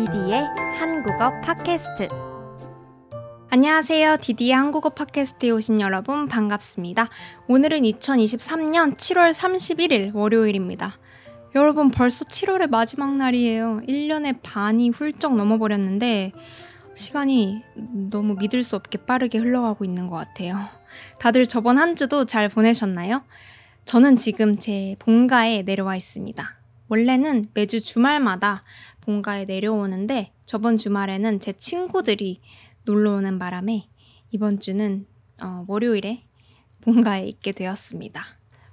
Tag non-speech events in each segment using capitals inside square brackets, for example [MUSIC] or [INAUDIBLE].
디디의 한국어 팟캐스트. 안녕하세요. 디디의 한국어 팟캐스트에 오신 여러분 반갑습니다. 오늘은 2023년 7월 31일 월요일입니다. 여러분 벌써 7월의 마지막 날이에요. 1년의 반이 훌쩍 넘어버렸는데 시간이 너무 믿을 수 없게 빠르게 흘러가고 있는 것 같아요. 다들 저번 한 주도 잘 보내셨나요? 저는 지금 제 본가에 내려와 있습니다. 원래는 매주 주말마다 본가에 내려오는데 저번 주말에는 제 친구들이 놀러 오는 바람에 이번 주는 어, 월요일에 본가에 있게 되었습니다.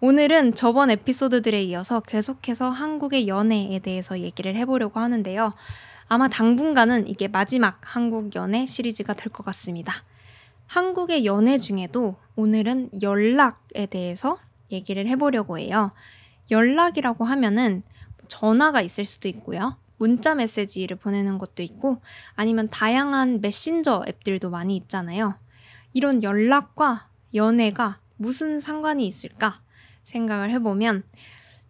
오늘은 저번 에피소드들에 이어서 계속해서 한국의 연애에 대해서 얘기를 해보려고 하는데요. 아마 당분간은 이게 마지막 한국 연애 시리즈가 될 것 같습니다. 한국의 연애 중에도 오늘은 연락에 대해서 얘기를 해보려고 해요. 연락이라고 하면은 전화가 있을 수도 있고요. 문자 메시지를 보내는 것도 있고 아니면 다양한 메신저 앱들도 많이 있잖아요. 이런 연락과 연애가 무슨 상관이 있을까 생각을 해보면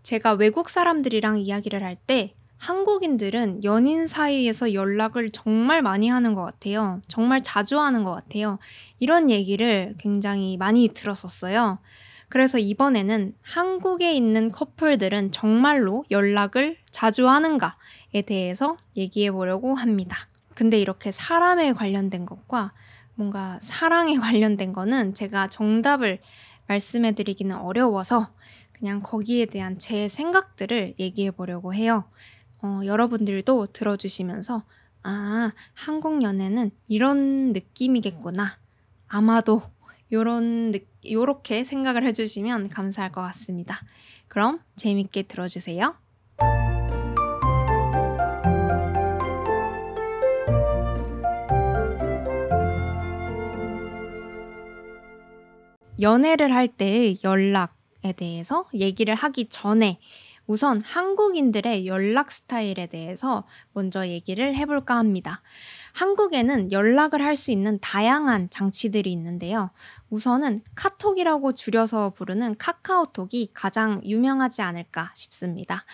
제가 외국 사람들이랑 이야기를 할 때 한국인들은 연인 사이에서 연락을 정말 많이 하는 것 같아요. 정말 자주 하는 것 같아요. 이런 얘기를 굉장히 많이 들었었어요. 그래서 이번에는 한국에 있는 커플들은 정말로 연락을 자주 하는가에 대해서 얘기해 보려고 합니다. 근데 이렇게 사람에 관련된 것과 뭔가 사랑에 [LAUGHS] 관련된 거는 제가 정답을 말씀해 드리기는 어려워서 그냥 거기에 대한 제 생각들을 얘기해 보려고 해요. 어, 여러분들도 들어주시면서 아, 한국 연애는 이런 느낌이겠구나. 아마도 요런 요렇게 생각을 해주시면 감사할 것 같습니다. 그럼 재밌게 들어주세요. 연애를 할때 연락에 대해서 얘기를 하기 전에 우선 한국인들의 연락 스타일에 대해서 먼저 얘기를 해볼까 합니다. 한국에는 연락을 할 수 있는 다양한 장치들이 있는데요. 우선은 카톡이라고 줄여서 부르는 카카오톡이 가장 유명하지 않을까 싶습니다.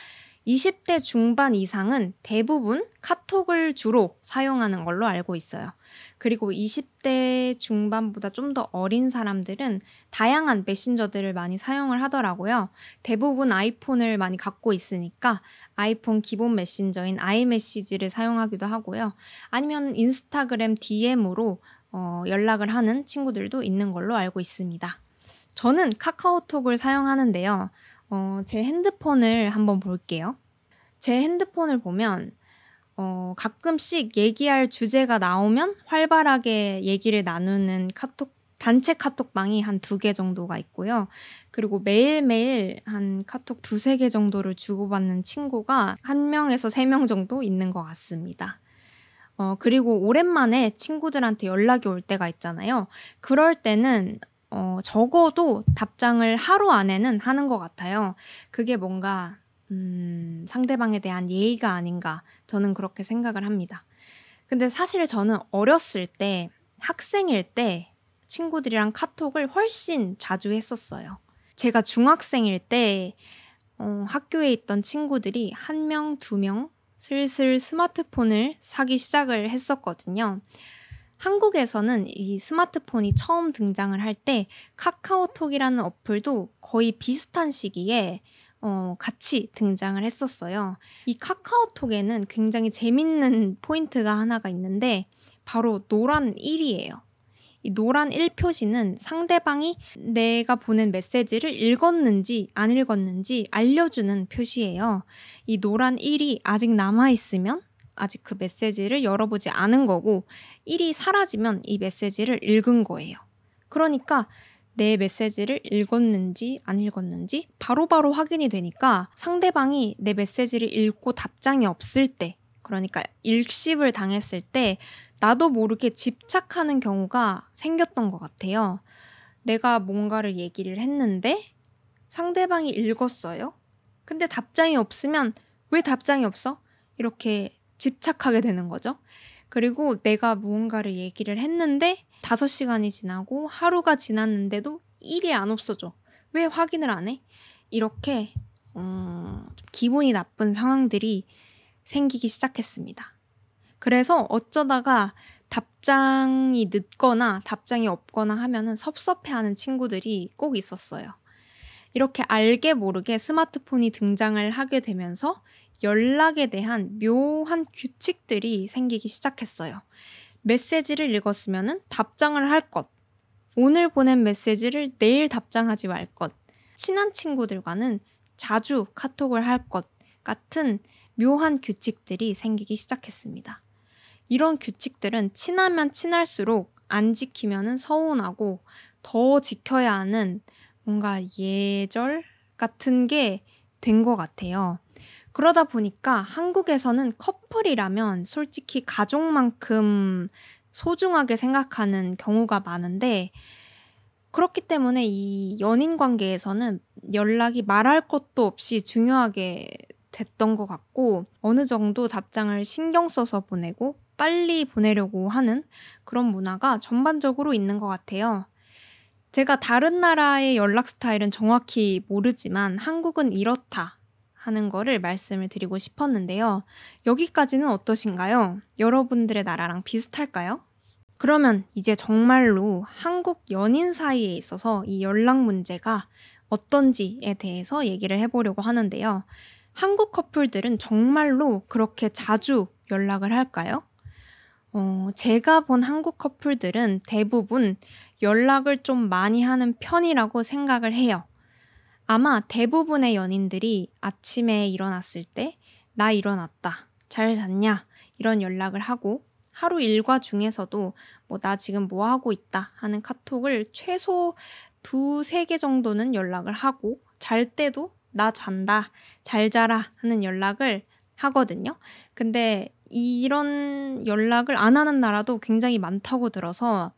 20대 중반 이상은 대부분 카톡을 주로 사용하는 걸로 알고 있어요. 그리고 20대 중반보다 좀 더 어린 사람들은 다양한 메신저들을 많이 사용을 하더라고요. 대부분 아이폰을 많이 갖고 있으니까 아이폰 기본 메신저인 아이메시지를 사용하기도 하고요. 아니면 인스타그램 DM으로 어, 연락을 하는 친구들도 있는 걸로 알고 있습니다. 저는 카카오톡을 사용하는데요. 어, 제 핸드폰을 한번 볼게요. 제 핸드폰을 보면 어, 가끔씩 얘기할 주제가 나오면 활발하게 얘기를 나누는 카톡 단체 카톡방이 한 두 개 정도가 있고요. 그리고 매일매일 한 카톡 두세 개 정도를 주고받는 친구가 한 명에서 세 명 정도 있는 것 같습니다. 어, 그리고 오랜만에 친구들한테 연락이 올 때가 있잖아요. 그럴 때는 어, 적어도 답장을 하루 안에는 하는 것 같아요. 그게 뭔가, 음, 상대방에 대한 예의가 아닌가. 저는 그렇게 생각을 합니다. 근데 사실 저는 어렸을 때, 학생일 때 친구들이랑 카톡을 훨씬 자주 했었어요. 제가 중학생일 때, 어, 학교에 있던 친구들이 한 명, 두 명, 슬슬 스마트폰을 사기 시작을 했었거든요. 한국에서는 이 스마트폰이 처음 등장을 할 때 카카오톡이라는 어플도 거의 비슷한 시기에 어, 같이 등장을 했었어요. 이 카카오톡에는 굉장히 재밌는 포인트가 하나가 있는데 바로 노란 1이에요. 이 노란 1 표시는 상대방이 내가 보낸 메시지를 읽었는지 안 읽었는지 알려주는 표시예요. 이 노란 1이 아직 남아있으면 아직 그 메시지를 열어보지 않은 거고 1이 사라지면 이 메시지를 읽은 거예요. 그러니까 내 메시지를 읽었는지 안 읽었는지 바로바로 바로 확인이 되니까 상대방이 내 메시지를 읽고 답장이 없을 때 그러니까 일십을 당했을 때 나도 모르게 집착하는 경우가 생겼던 것 같아요. 내가 뭔가를 얘기를 했는데 상대방이 읽었어요. 근데 답장이 없으면 왜 답장이 없어? 이렇게 집착하게 되는 거죠. 그리고 내가 무언가를 얘기를 했는데 5시간이 지나고 하루가 지났는데도 일이 안 없어져. 왜 확인을 안 해? 이렇게 음, 기분이 나쁜 상황들이 생기기 시작했습니다. 그래서 어쩌다가 답장이 늦거나 답장이 없거나 하면은 섭섭해하는 친구들이 꼭 있었어요. 이렇게 알게 모르게 스마트폰이 등장을 하게 되면서 연락에 대한 묘한 규칙들이 생기기 시작했어요. 메시지를 읽었으면 답장을 할 것. 오늘 보낸 메시지를 내일 답장하지 말 것. 친한 친구들과는 자주 카톡을 할 것. 같은 묘한 규칙들이 생기기 시작했습니다. 이런 규칙들은 친하면 친할수록 안 지키면은 서운하고 더 지켜야 하는 뭔가 예절 같은 게 된 것 같아요. 그러다 보니까 한국에서는 커플이라면 솔직히 가족만큼 소중하게 생각하는 경우가 많은데 그렇기 때문에 이 연인 관계에서는 연락이 말할 것도 없이 중요하게 됐던 것 같고 어느 정도 답장을 신경 써서 보내고 빨리 보내려고 하는 그런 문화가 전반적으로 있는 것 같아요. 제가 다른 나라의 연락 스타일은 정확히 모르지만 한국은 이렇다 하는 거를 말씀을 드리고 싶었는데요. 여기까지는 어떠신가요? 여러분들의 나라랑 비슷할까요? 그러면 이제 정말로 한국 연인 사이에 있어서 이 연락 문제가 어떤지에 대해서 얘기를 해보려고 하는데요. 한국 커플들은 정말로 그렇게 자주 연락을 할까요? 어, 제가 본 한국 커플들은 대부분 연락을 좀 많이 하는 편이라고 생각을 해요. 아마 대부분의 연인들이 아침에 일어났을 때, 나 일어났다. 잘 잤냐? 이런 연락을 하고, 하루 일과 중에서도 뭐 나 지금 뭐 하고 있다 하는 카톡을 최소 두세 개 정도는 연락을 하고, 잘 때도 나 잔다, 잘 자라 하는 연락을 하거든요. 근데 이런 연락을 안 하는 나라도 굉장히 많다고 들어서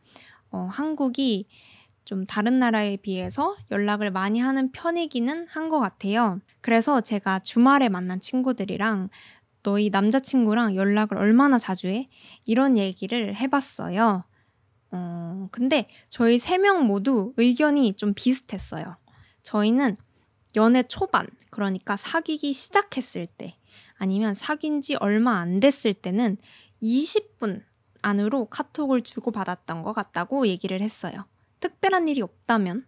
어, 한국이 좀 다른 나라에 비해서 연락을 많이 하는 편이기는 한 것 같아요. 그래서 제가 주말에 만난 친구들이랑 너희 남자친구랑 연락을 얼마나 자주 해? 이런 얘기를 해봤어요. 어, 근데 저희 세 명 모두 의견이 좀 비슷했어요. 저희는 연애 초반, 그러니까 사귀기 시작했을 때, 아니면 사귄 지 얼마 안 됐을 때는 20분 안으로 카톡을 주고받았던 것 같다고 얘기를 했어요. 특별한 일이 없다면,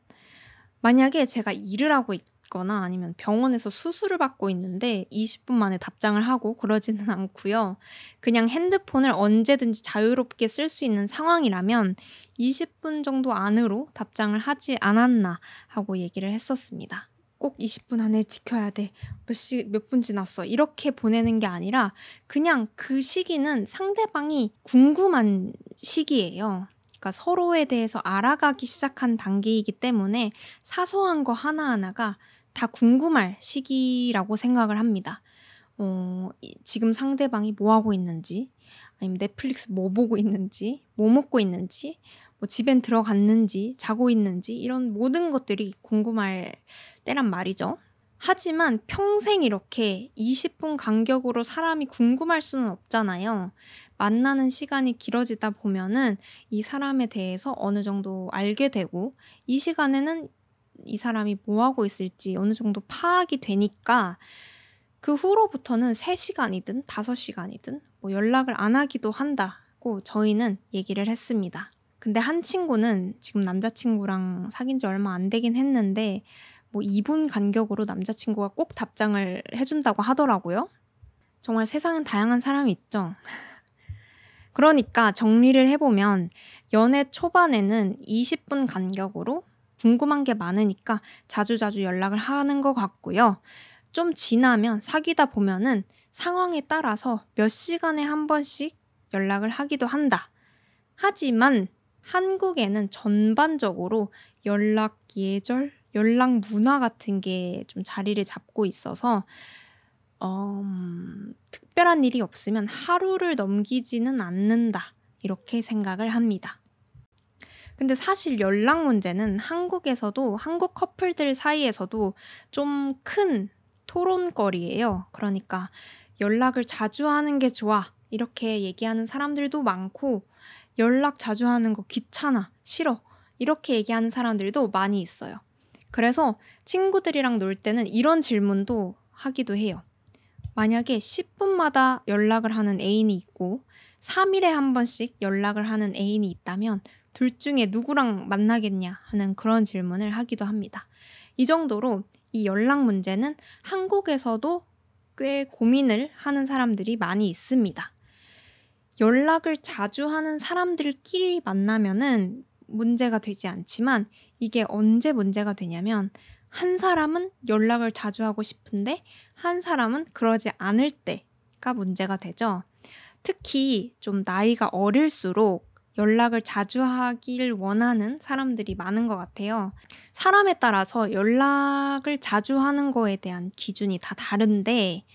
만약에 제가 일을 하고 있거나 아니면 병원에서 수술을 받고 있는데 20분 만에 답장을 하고 그러지는 [LAUGHS] 않고요. 그냥 핸드폰을 언제든지 자유롭게 쓸 수 있는 상황이라면 20분 정도 안으로 답장을 하지 않았나 하고 얘기를 했었습니다. 꼭 20분 안에 지켜야 돼. 몇 시, 몇 분 지났어. 이렇게 보내는 게 아니라 그냥 그 시기는 상대방이 궁금한 시기예요. 그러니까 서로에 대해서 알아가기 시작한 단계이기 때문에 사소한 거 하나하나가 다 궁금할 시기라고 생각을 합니다. 어, 지금 상대방이 뭐 하고 있는지, 아니면 넷플릭스 뭐 보고 있는지, 뭐 먹고 있는지, 뭐 집엔 들어갔는지, 자고 있는지, 이런 모든 것들이 궁금할 때란 말이죠. 하지만 평생 이렇게 20분 간격으로 사람이 궁금할 수는 없잖아요. 만나는 시간이 길어지다 보면은 이 사람에 대해서 어느 정도 알게 되고 이 시간에는 이 사람이 뭐 하고 있을지 어느 정도 파악이 되니까 그 후로부터는 3시간이든 5시간이든 뭐 연락을 안 하기도 한다고 저희는 얘기를 했습니다. 근데 한 친구는 지금 남자친구랑 사귄 지 얼마 안 되긴 했는데 뭐 2분 간격으로 남자친구가 꼭 답장을 해준다고 하더라고요. 정말 세상은 다양한 사람이 있죠. [LAUGHS] 그러니까 정리를 해보면 연애 초반에는 20분 간격으로 궁금한 게 많으니까 자주자주 연락을 하는 것 같고요. 좀 지나면 사귀다 보면은 상황에 따라서 몇 시간에 한 번씩 연락을 하기도 한다. 하지만 한국에는 전반적으로 연락 예절, 연락 문화 같은 게 좀 자리를 잡고 있어서 어, 음, 특별한 일이 없으면 하루를 넘기지는 않는다. 이렇게 생각을 합니다. 근데 사실 연락 문제는 한국에서도 한국 커플들 사이에서도 좀 큰 토론거리예요. 그러니까 연락을 자주 하는 게 좋아. 이렇게 얘기하는 사람들도 많고 연락 자주 하는 거 귀찮아. 싫어. 이렇게 얘기하는 사람들도 많이 있어요. 그래서 친구들이랑 놀 때는 이런 질문도 하기도 해요. 만약에 10분마다 연락을 하는 애인이 있고 3일에 한 번씩 연락을 하는 애인이 있다면 둘 중에 누구랑 만나겠냐 하는 그런 질문을 하기도 합니다. 이 정도로 이 연락 문제는 한국에서도 꽤 고민을 하는 사람들이 많이 있습니다. 연락을 자주 하는 사람들끼리 만나면은 문제가 되지 않지만 이게 언제 문제가 되냐면 한 사람은 연락을 자주 하고 싶은데 한 사람은 그러지 않을 때가 문제가 되죠. 특히 좀 나이가 어릴수록 연락을 자주 하길 원하는 사람들이 많은 것 같아요. 사람에 따라서 연락을 자주 하는 거에 대한 기준이 다 다른데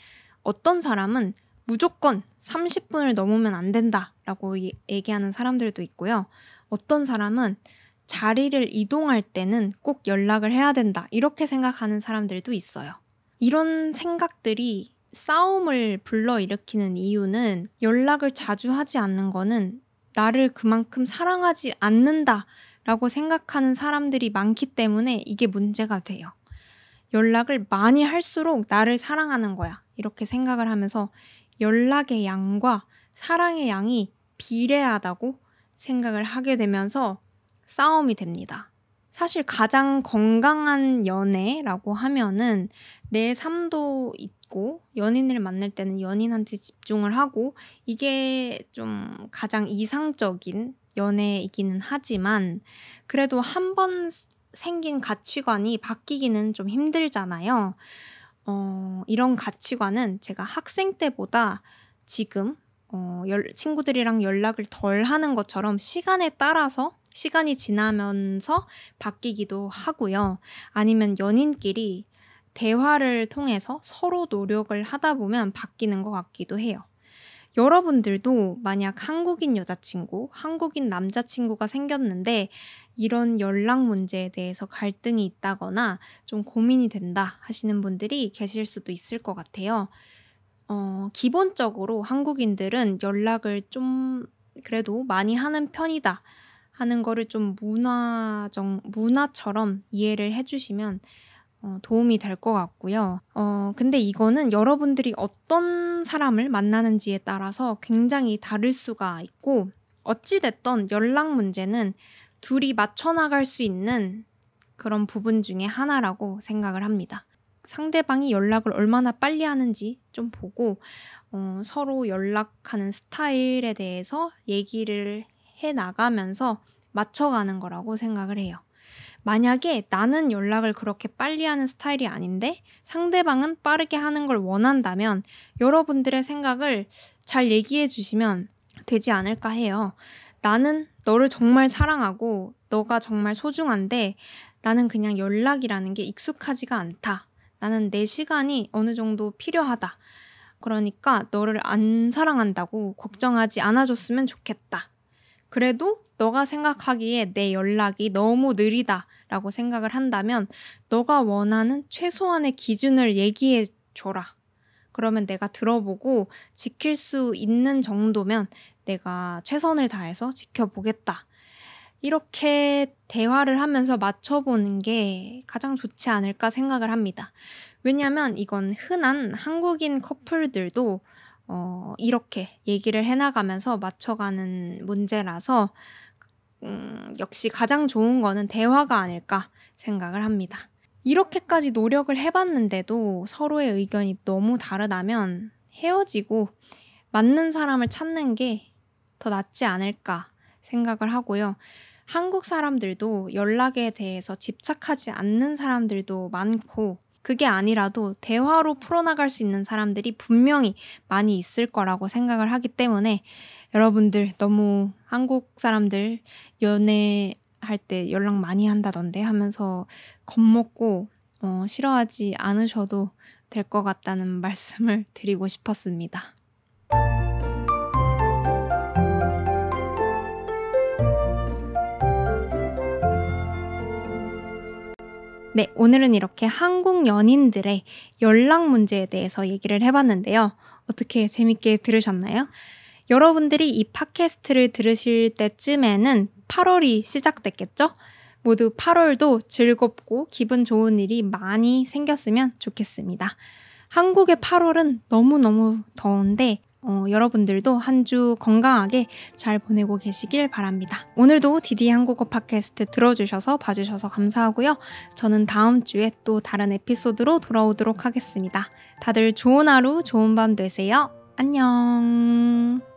어떤 사람은 무조건 30분을 넘으면 안 된다라고 얘기하는 사람들도 있고요. 어떤 사람은 자리를 이동할 때는 꼭 연락을 해야 된다. 이렇게 생각하는 사람들도 있어요. 이런 생각들이 싸움을 불러일으키는 이유는 연락을 자주 하지 않는 거는 나를 그만큼 사랑하지 않는다 라고 생각하는 사람들이 많기 때문에 이게 문제가 돼요. 연락을 많이 할수록 나를 사랑하는 거야. 이렇게 생각을 하면서 연락의 양과 사랑의 양이 비례하다고 생각을 하게 되면서 싸움이 됩니다. 사실 가장 건강한 연애라고 하면은 내 삶도 있고 연인을 만날 때는 연인한테 집중을 하고 이게 좀 가장 이상적인 연애이기는 하지만 그래도 한 번 생긴 가치관이 바뀌기는 좀 힘들잖아요. 어, 이런 가치관은 제가 학생 때보다 지금 어, 열, 친구들이랑 연락을 덜 하는 것처럼 시간에 따라서 시간이 지나면서 바뀌기도 하고요. 아니면 연인끼리 대화를 통해서 서로 노력을 하다 보면 바뀌는 것 같기도 해요. 여러분들도 만약 한국인 여자친구, 한국인 남자친구가 생겼는데 이런 연락 문제에 대해서 갈등이 있다거나 좀 고민이 된다 하시는 분들이 계실 수도 있을 것 같아요. 어, 기본적으로 한국인들은 연락을 좀 그래도 많이 하는 편이다 하는 거를 좀 문화정, 문화처럼 이해를 해주시면 어, 도움이 될 것 같고요. 어, 근데 이거는 여러분들이 어떤 사람을 만나는지에 따라서 굉장히 다를 수가 있고, 어찌됐던 연락 문제는 둘이 맞춰나갈 수 있는 그런 부분 중에 하나라고 생각을 합니다. 상대방이 연락을 얼마나 빨리 하는지 좀 보고, 어, 서로 연락하는 스타일에 대해서 얘기를 해 나가면서 맞춰가는 거라고 생각을 해요. 만약에 나는 연락을 그렇게 빨리 하는 스타일이 아닌데 상대방은 빠르게 하는 걸 원한다면 여러분들의 생각을 잘 얘기해 주시면 되지 않을까 해요. 나는 너를 정말 사랑하고 너가 정말 소중한데 나는 그냥 연락이라는 게 익숙하지가 않다. 나는 내 시간이 어느 정도 필요하다. 그러니까 너를 안 사랑한다고 걱정하지 않아줬으면 좋겠다. 그래도 너가 생각하기에 내 연락이 너무 느리다 라고 생각을 한다면 너가 원하는 최소한의 기준을 얘기해 줘라. 그러면 내가 들어보고 지킬 수 있는 정도면 내가 최선을 다해서 지켜보겠다. 이렇게 대화를 하면서 맞춰보는 게 가장 좋지 않을까 생각을 합니다. 왜냐하면 이건 흔한 한국인 커플들도 어, 이렇게 얘기를 해나가면서 맞춰가는 문제라서 음, 역시 가장 좋은 거는 대화가 아닐까 생각을 합니다. 이렇게까지 노력을 해봤는데도 서로의 의견이 너무 다르다면 헤어지고 맞는 사람을 찾는 게 더 낫지 않을까 생각을 하고요. 한국 사람들도 연락에 대해서 집착하지 않는 사람들도 많고 그게 아니라도 대화로 풀어나갈 수 있는 사람들이 분명히 많이 있을 거라고 생각을 하기 때문에 여러분들 너무 한국 사람들 연애할 때 연락 많이 한다던데 하면서 겁먹고 어, 싫어하지 않으셔도 될 것 같다는 [LAUGHS] 말씀을 드리고 싶었습니다. 네, 오늘은 이렇게 한국 연인들의 연락 문제에 대해서 얘기를 해봤는데요. 어떻게 재밌게 들으셨나요? 여러분들이 이 팟캐스트를 들으실 때쯤에는 8월이 시작됐겠죠? 모두 8월도 즐겁고 기분 좋은 일이 많이 생겼으면 좋겠습니다. 한국의 8월은 너무너무 더운데 어, 여러분들도 한 주 건강하게 잘 보내고 계시길 바랍니다. 오늘도 디디 한국어 팟캐스트 들어주셔서 봐주셔서 감사하고요. 저는 다음 주에 또 다른 에피소드로 돌아오도록 하겠습니다. 다들 좋은 하루, 좋은 밤 되세요. 안녕.